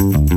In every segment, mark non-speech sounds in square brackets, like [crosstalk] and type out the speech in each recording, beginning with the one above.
Welcome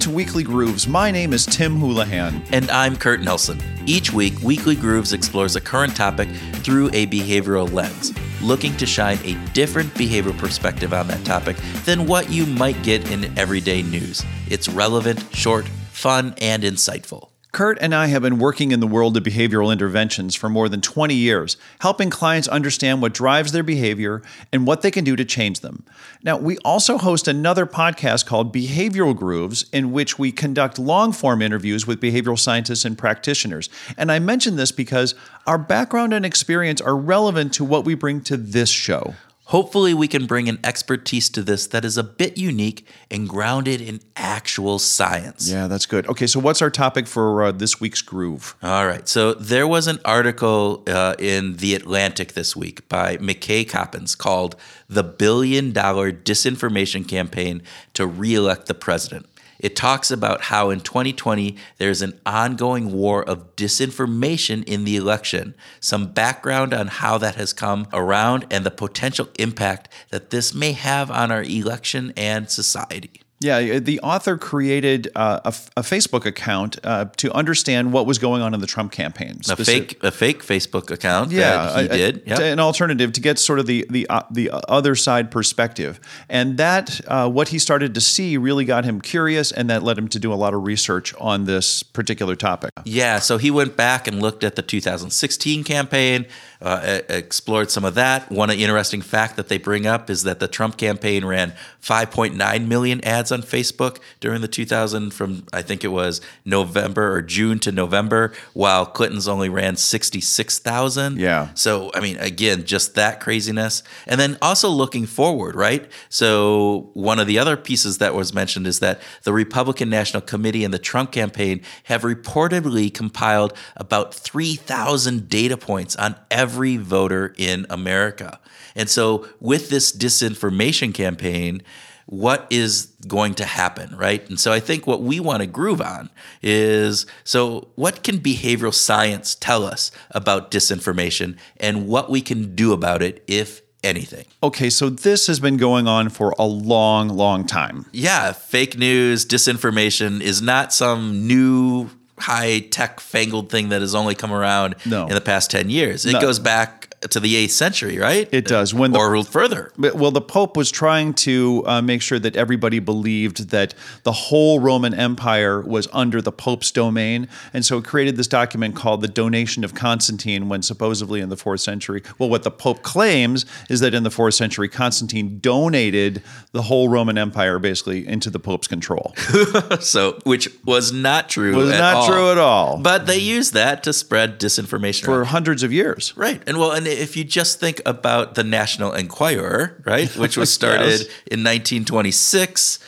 to Weekly Grooves. My name is Tim Houlihan. And I'm Kurt Nelson. Each week, Weekly Grooves explores a current topic through a behavioral lens, looking to shine a different behavioral perspective on that topic than what you might get in everyday news. It's relevant, short, fun, and insightful. Kurt and I have been working in the world of behavioral interventions for more than 20 years, helping clients understand what drives their behavior and what they can do to change them. Now, we also host another podcast called Behavioral Grooves, in which we conduct long form interviews with behavioral scientists and practitioners. And I mention this because our background and experience are relevant to what we bring to this show. Hopefully, we can bring an expertise to this that is a bit unique and grounded in actual science. Yeah, that's good. Okay, so what's our topic for uh, this week's groove? All right. So, there was an article uh, in The Atlantic this week by McKay Coppins called The Billion Dollar Disinformation Campaign to Reelect the President. It talks about how in 2020 there's an ongoing war of disinformation in the election, some background on how that has come around, and the potential impact that this may have on our election and society. Yeah, the author created uh, a, a, Facebook account uh, to understand what was going on in the Trump campaign. A fake, a fake Facebook account. Yeah, he a, did yep. an alternative to get sort of the the uh, the other side perspective, and that uh, what he started to see really got him curious, and that led him to do a lot of research on this particular topic. Yeah, so he went back and looked at the 2016 campaign, uh, explored some of that. One interesting fact that they bring up is that the Trump campaign ran 5.9 million ads on Facebook during the 2000 from I think it was November or June to November, while Clinton's only ran 66,000. Yeah. So I mean, again, just that craziness, and then also looking forward, right? So one of the other pieces that was mentioned is that the Republican National Committee and the Trump campaign have reportedly compiled about 3,000 data points on every every voter in America. And so, with this disinformation campaign, what is going to happen, right? And so I think what we want to groove on is so what can behavioral science tell us about disinformation and what we can do about it if anything. Okay, so this has been going on for a long, long time. Yeah, fake news, disinformation is not some new high tech fangled thing that has only come around no. in the past 10 years. It no. goes back to the eighth century, right? It does. When the, or further. Well, the Pope was trying to uh, make sure that everybody believed that the whole Roman Empire was under the Pope's domain, and so it created this document called the Donation of Constantine. When supposedly in the fourth century, well, what the Pope claims is that in the fourth century, Constantine donated the whole Roman Empire basically into the Pope's control. [laughs] so, which was not true. Was not all. true at all. But they used that to spread disinformation for hundreds of years. Right, and well, and if you just think about the National Enquirer, right, which was [laughs] started yes. in 1926,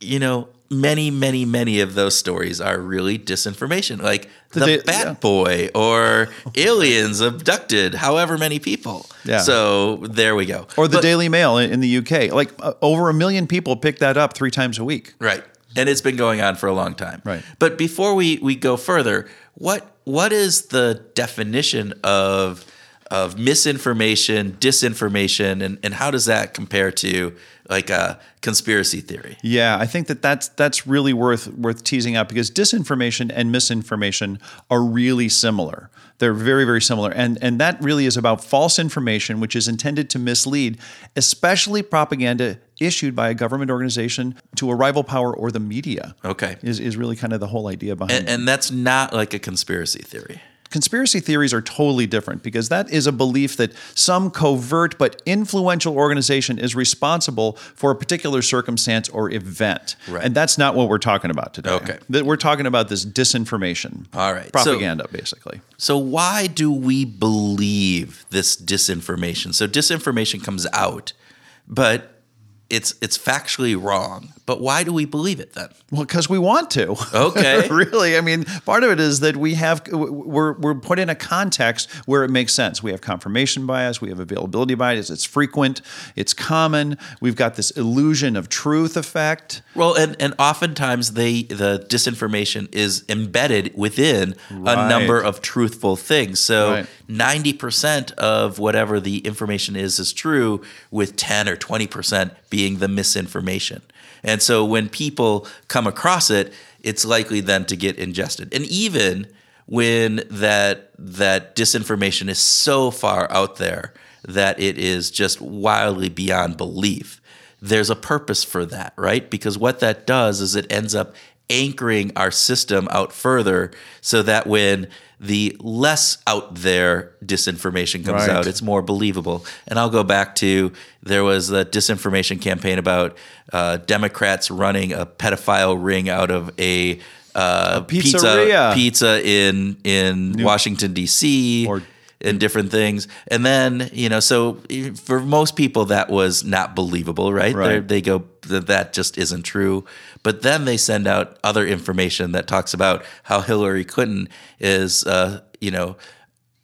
you know, many, many, many of those stories are really disinformation, like the, the da- Bat yeah. Boy or [laughs] aliens abducted however many people. Yeah. So there we go. Or the but, Daily Mail in the UK, like uh, over a million people pick that up three times a week. Right, and it's been going on for a long time. Right. But before we we go further, what what is the definition of of misinformation, disinformation, and, and how does that compare to like a conspiracy theory? Yeah, I think that that's that's really worth worth teasing out because disinformation and misinformation are really similar. They're very very similar, and and that really is about false information, which is intended to mislead, especially propaganda issued by a government organization to a rival power or the media. Okay, is is really kind of the whole idea behind. And, and that's not like a conspiracy theory. Conspiracy theories are totally different because that is a belief that some covert but influential organization is responsible for a particular circumstance or event. Right. And that's not what we're talking about today. Okay. We're talking about this disinformation. All right. Propaganda, so, basically. So, why do we believe this disinformation? So, disinformation comes out, but it's it's factually wrong. But why do we believe it then? Well, because we want to. Okay. [laughs] really, I mean, part of it is that we have we're we're put in a context where it makes sense. We have confirmation bias, we have availability bias. It's frequent, it's common. We've got this illusion of truth effect. Well, and and oftentimes they the disinformation is embedded within Right. a number of truthful things. So Right. Ninety percent of whatever the information is is true, with ten or twenty percent being the misinformation. And so when people come across it, it's likely then to get ingested. And even when that that disinformation is so far out there that it is just wildly beyond belief there's a purpose for that, right? Because what that does is it ends up anchoring our system out further so that when the less out there disinformation comes Right. out, it's more believable. And I'll go back to there was a disinformation campaign about uh, Democrats running a pedophile ring out of a, uh, pizza pizza in in Washington D.C. Or- and different things. And then, you know, so for most people, that was not believable, right? Right. They're- go, that that just isn't true. But then they send out other information that talks about how Hillary Clinton is, uh, you know,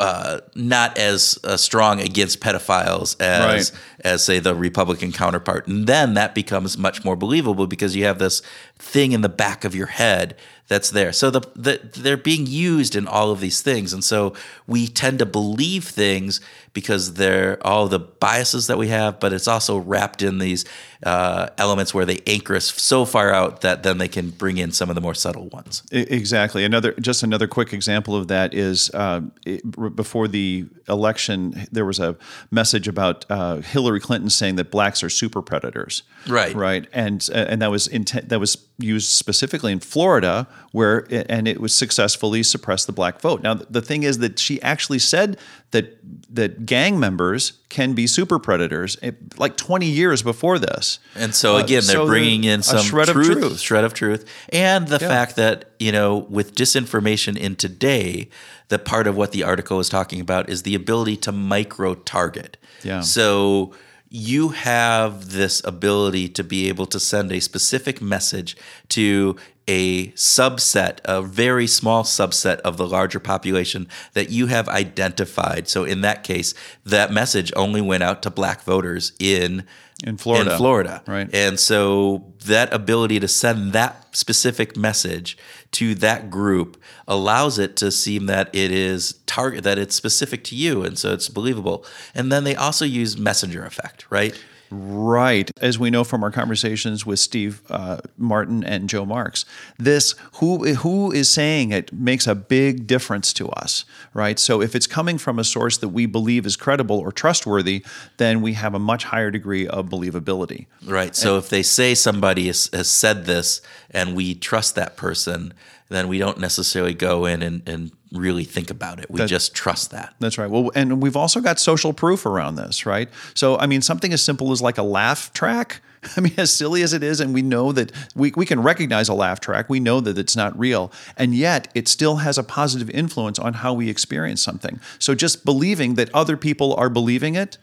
uh, not as uh, strong against pedophiles as Right. as say the Republican counterpart, and then that becomes much more believable because you have this thing in the back of your head that's there. So the, the they're being used in all of these things, and so we tend to believe things because they're all the biases that we have, but it's also wrapped in these uh, elements where they anchor us so far out that then they can bring in some of the more subtle ones. Exactly. Another, just another quick example of that is uh, it- before the election, there was a message about uh, Hillary Clinton saying that blacks are super predators. Right. Right. And uh, and that was intent. That was used specifically in Florida, where and it was successfully suppressed the black vote. Now the thing is that she actually said that that gang members can be super predators, eh, like 20 years before this. And so Uh, again, they're so bringing in some shred of truth, truth. shred of truth, and the Yeah. fact that you know, with disinformation in today, that part of what the article is talking about is the ability to micro target. Yeah. So you have this ability to be able to send a specific message to a subset, a very small subset of the larger population that you have identified. So in that case, that message only went out to black voters in In Florida. In Florida. Right. And so that ability to send that specific message to that group allows it to seem that it is target that it's specific to you and so it's believable. And then they also use messenger effect, right? Right. As we know from our conversations with Steve uh, Martin and Joe Marks, this who who is saying it makes a big difference to us, right? So if it's coming from a source that we believe is credible or trustworthy, then we have a much higher degree of believability. Right. So if they say somebody has, has said this and we trust that person, then we don't necessarily go in and, and really think about it. We just trust that. That's right. Well, and we've also got social proof around this, right? So, I mean, something as simple as like a laugh track. [laughs] I mean, as silly as it is, and we know that we, we can recognize a laugh track, we know that it's not real, and yet it still has a positive influence on how we experience something. So, just believing that other people are believing it,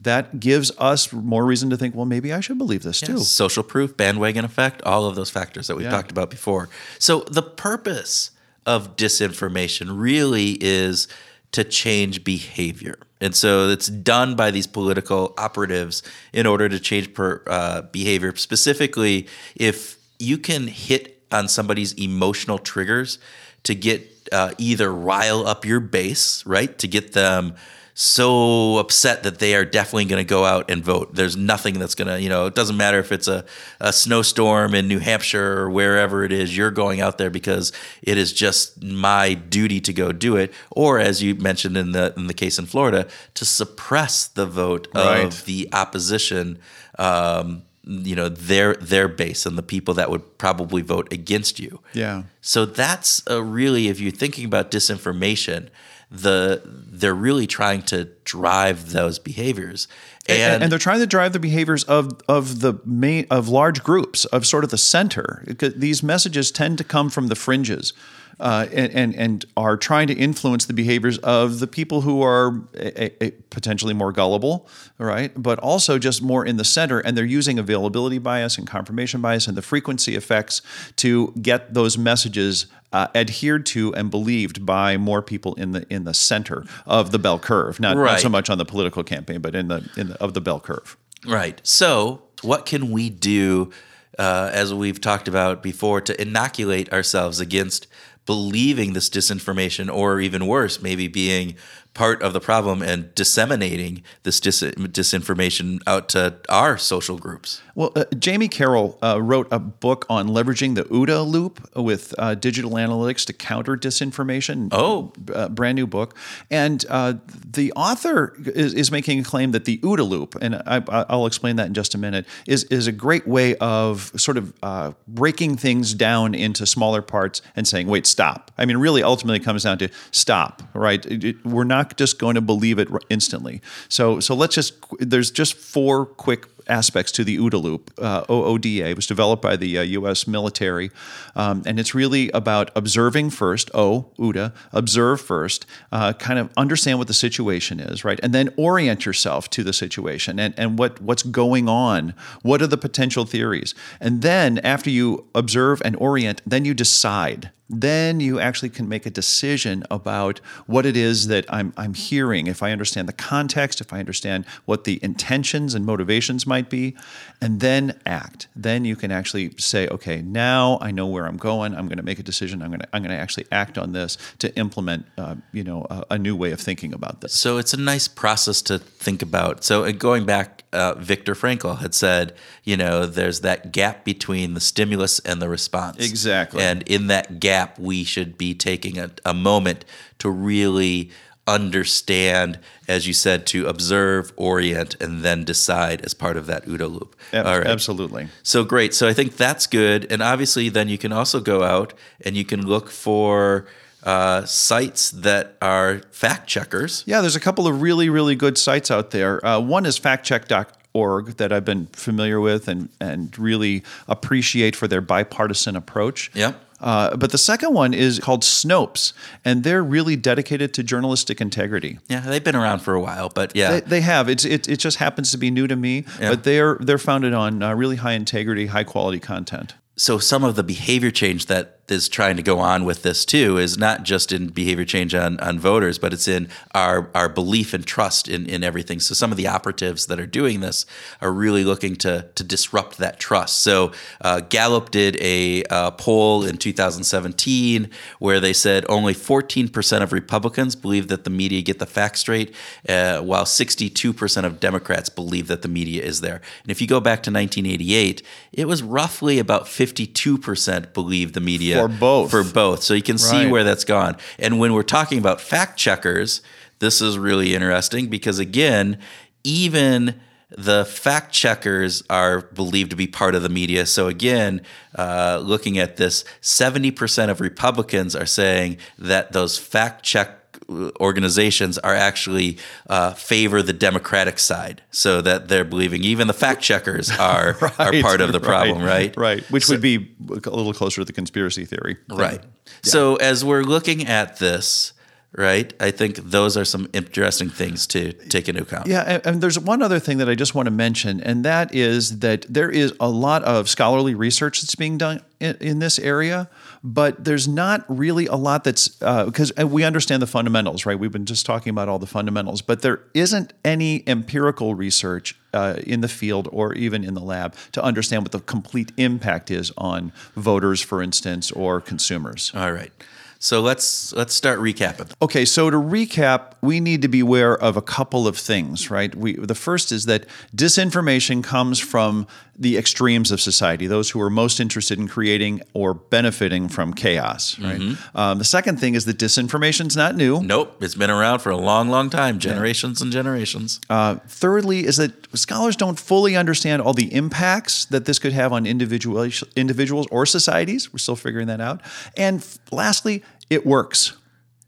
that gives us more reason to think, well, maybe I should believe this too. Social proof, bandwagon effect, all of those factors that we've Yeah. talked about before. So the purpose of disinformation really is to change behavior. And so it's done by these political operatives in order to change per, uh, behavior. Specifically, if you can hit on somebody's emotional triggers to get uh, either rile up your base, right? To get them so upset that they are definitely going to go out and vote. There's nothing that's going to, you know, it doesn't matter if it's a, a snowstorm in New Hampshire or wherever it is, you're going out there because it is just my duty to go do it. Or as you mentioned in the in the case in Florida, to suppress the vote Right. of the opposition. Um, you know their their base and the people that would probably vote against you. Yeah. So that's a really, if you're thinking about disinformation, the they're really trying to drive those behaviors, And, and, and they're trying to drive the behaviors of of the main of large groups of sort of the center. These messages tend to come from the fringes, uh, and, and and are trying to influence the behaviors of the people who are a, a potentially more gullible, right? But also just more in the center, and they're using availability bias and confirmation bias and the frequency effects to get those messages uh, adhered to and believed by more people in the in the center of the bell curve, not, Right. not so much on the political campaign, but in the in the, of the bell curve. Right. So, what can we do, uh, as we've talked about before, to inoculate ourselves against believing this disinformation, or even worse, maybe being part of the problem and disseminating this dis- disinformation out to our social groups? Well, uh, Jamie Carroll uh, wrote a book on leveraging the OODA loop with uh, digital analytics to counter disinformation. Oh. uh, brand new book, and uh, the author is, is making a claim that the OODA loop, and I, I'll explain that in just a minute, is is a great way of sort of uh, breaking things down into smaller parts and saying, "Wait, stop." I mean, really, ultimately, it comes down to stop. Right? It- it- we're not just going to believe it instantly. So, so let's just. There's just four quick aspects to the OODA loop. Uh, OODA was developed by the uh, U.S. military, um, and it's really about observing first. O OODA, observe first, uh, kind of understand what the situation is, right, and then orient yourself to the situation and and what what's going on. What are the potential theories, and then after you observe and orient, then you decide then you actually can make a decision about what it is that I'm, I'm hearing. If I understand the context, if I understand what the intentions and motivations might be, and then act. Then you can actually say, okay, now I know where I'm going. I'm going to make a decision. I'm going to I'm going to actually act on this to implement, uh, you know, a, a new way of thinking about this. So it's a nice process to think about. So uh, going back, uh, Viktor Frankl had said, you know, there's that gap between the stimulus and the response. Exactly. And in that gap, we should be taking a, a moment to really understand, as you said, to observe, orient, and then decide as part of that OODA loop. Ab- All right. Absolutely. So great. So I think that's good. And obviously, then you can also go out and you can look for uh, sites that are fact checkers. Yeah, there's a couple of really, really good sites out there. Uh, one is factcheck.org that I've been familiar with and, and really appreciate for their bipartisan approach. Yep. Uh, but the second one is called Snopes, and they're really dedicated to journalistic integrity. Yeah, they've been around for a while, but yeah. They, they have. It's, it, it just happens to be new to me, Yeah. but they're they're founded on uh, really high integrity, high quality content. so some of the behavior change that is trying to go on with this too is not just in behavior change on, on voters, but it's in our, our belief and trust in, in everything. So some of the operatives that are doing this are really looking to, to disrupt that trust. So uh, Gallup did a uh, poll in 2017 where they said only 14% of Republicans believe that the media get the facts straight, uh, while 62% of Democrats believe that the media is there. And if you go back to 1988, it was roughly about 52% believe the media For both. For both. So you can see Right. where that's gone. And when we're talking about fact checkers, this is really interesting because again, even the fact checkers are believed to be part of the media. So again, uh, looking at this, 70% of Republicans are saying that those fact check organizations are actually uh, favor the Democratic side, so that they're believing even the fact checkers [laughs] are are part of the problem, right? Right. Which would be a little closer to the conspiracy theory. Right. So as we're looking at this, right, I think those are some interesting things to take into account. Yeah, and, and there's one other thing that I just want to mention, and that is that there is a lot of scholarly research that's being done in, in this area, but there's not really a lot that's because we understand the fundamentals, right? We've been just talking about all the fundamentals, but there isn't any empirical research uh, in the field or even in the lab to understand what the complete impact is on voters, for instance, or consumers. All right. So let's let's start recapping. Okay, so to recap, we need to be aware of a couple of things, right? We, the first is that disinformation comes from the extremes of society, those who are most interested in creating or benefiting from chaos, right? Um, the second thing is that disinformation's not new. Nope, it's been around for a long, long time, generations and generations. Uh, thirdly, is that scholars don't fully understand all the impacts that this could have on individual, individuals or societies. We're still figuring that out. And f- lastly, it works.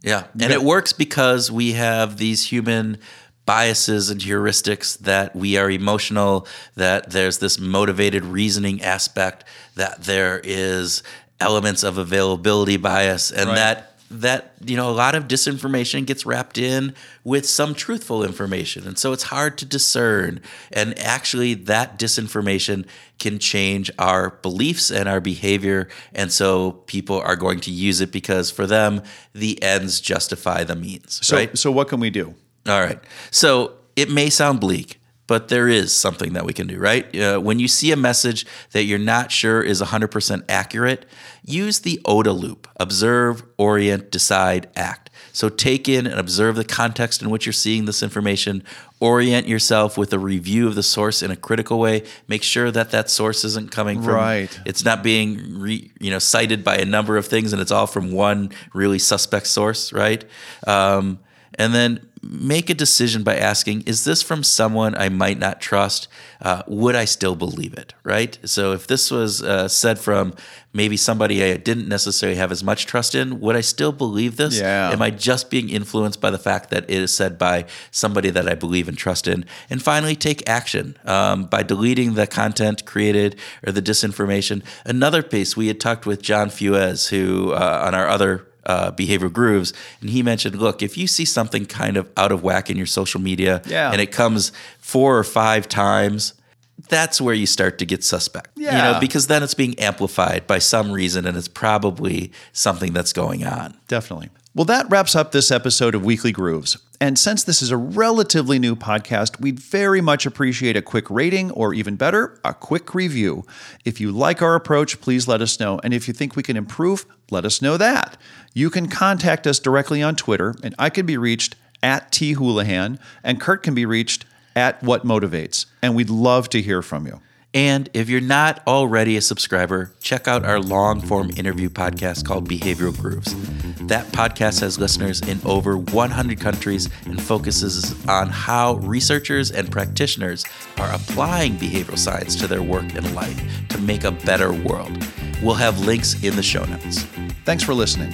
Yeah. And it works because we have these human biases and heuristics that we are emotional, that there's this motivated reasoning aspect, that there is elements of availability bias and Right. that that you know a lot of disinformation gets wrapped in with some truthful information and so it's hard to discern and actually that disinformation can change our beliefs and our behavior and so people are going to use it because for them the ends justify the means So, right so what can we do? all right. So it may sound bleak, but there is something that we can do, right? Uh, when you see a message that you're not sure is 100% accurate, use the OODA loop observe, orient, decide, act. So take in and observe the context in which you're seeing this information. Orient yourself with a review of the source in a critical way. Make sure that that source isn't coming from Right. it's not being re, you know cited by a number of things and it's all from one really suspect source right um, and then make a decision by asking is this from someone i might not trust? Uh, would i still believe it right? So if this was uh, said from maybe somebody i didn't necessarily have as much trust in would i still believe this? Yeah. am i just being influenced by the fact that it is said by somebody that i believe and trust in? And finally take action um, by deleting the content created or the disinformation. Another piece we had talked with john fuez who uh, on our other uh, behavioral grooves, and he mentioned, look, if you see something kind of out of whack in your social media, Yeah. and it comes four or five times, that's where you start to get suspect. You know, because then it's being amplified by some reason, and it's probably something that's going on. Definitely. Well, that wraps up this episode of Weekly Grooves. And since this is a relatively new podcast, we'd very much appreciate a quick rating or even better, a quick review. If you like our approach, please let us know. And if you think we can improve, let us know that. You can contact us directly on Twitter, and I can be reached at T Houlihan, and Kurt can be reached at What Motivates. And we'd love to hear from you. And if you're not already a subscriber, check out our long form interview podcast called Behavioral Grooves. That podcast has listeners in over 100 countries and focuses on how researchers and practitioners are applying behavioral science to their work and life to make a better world. We'll have links in the show notes. Thanks for listening.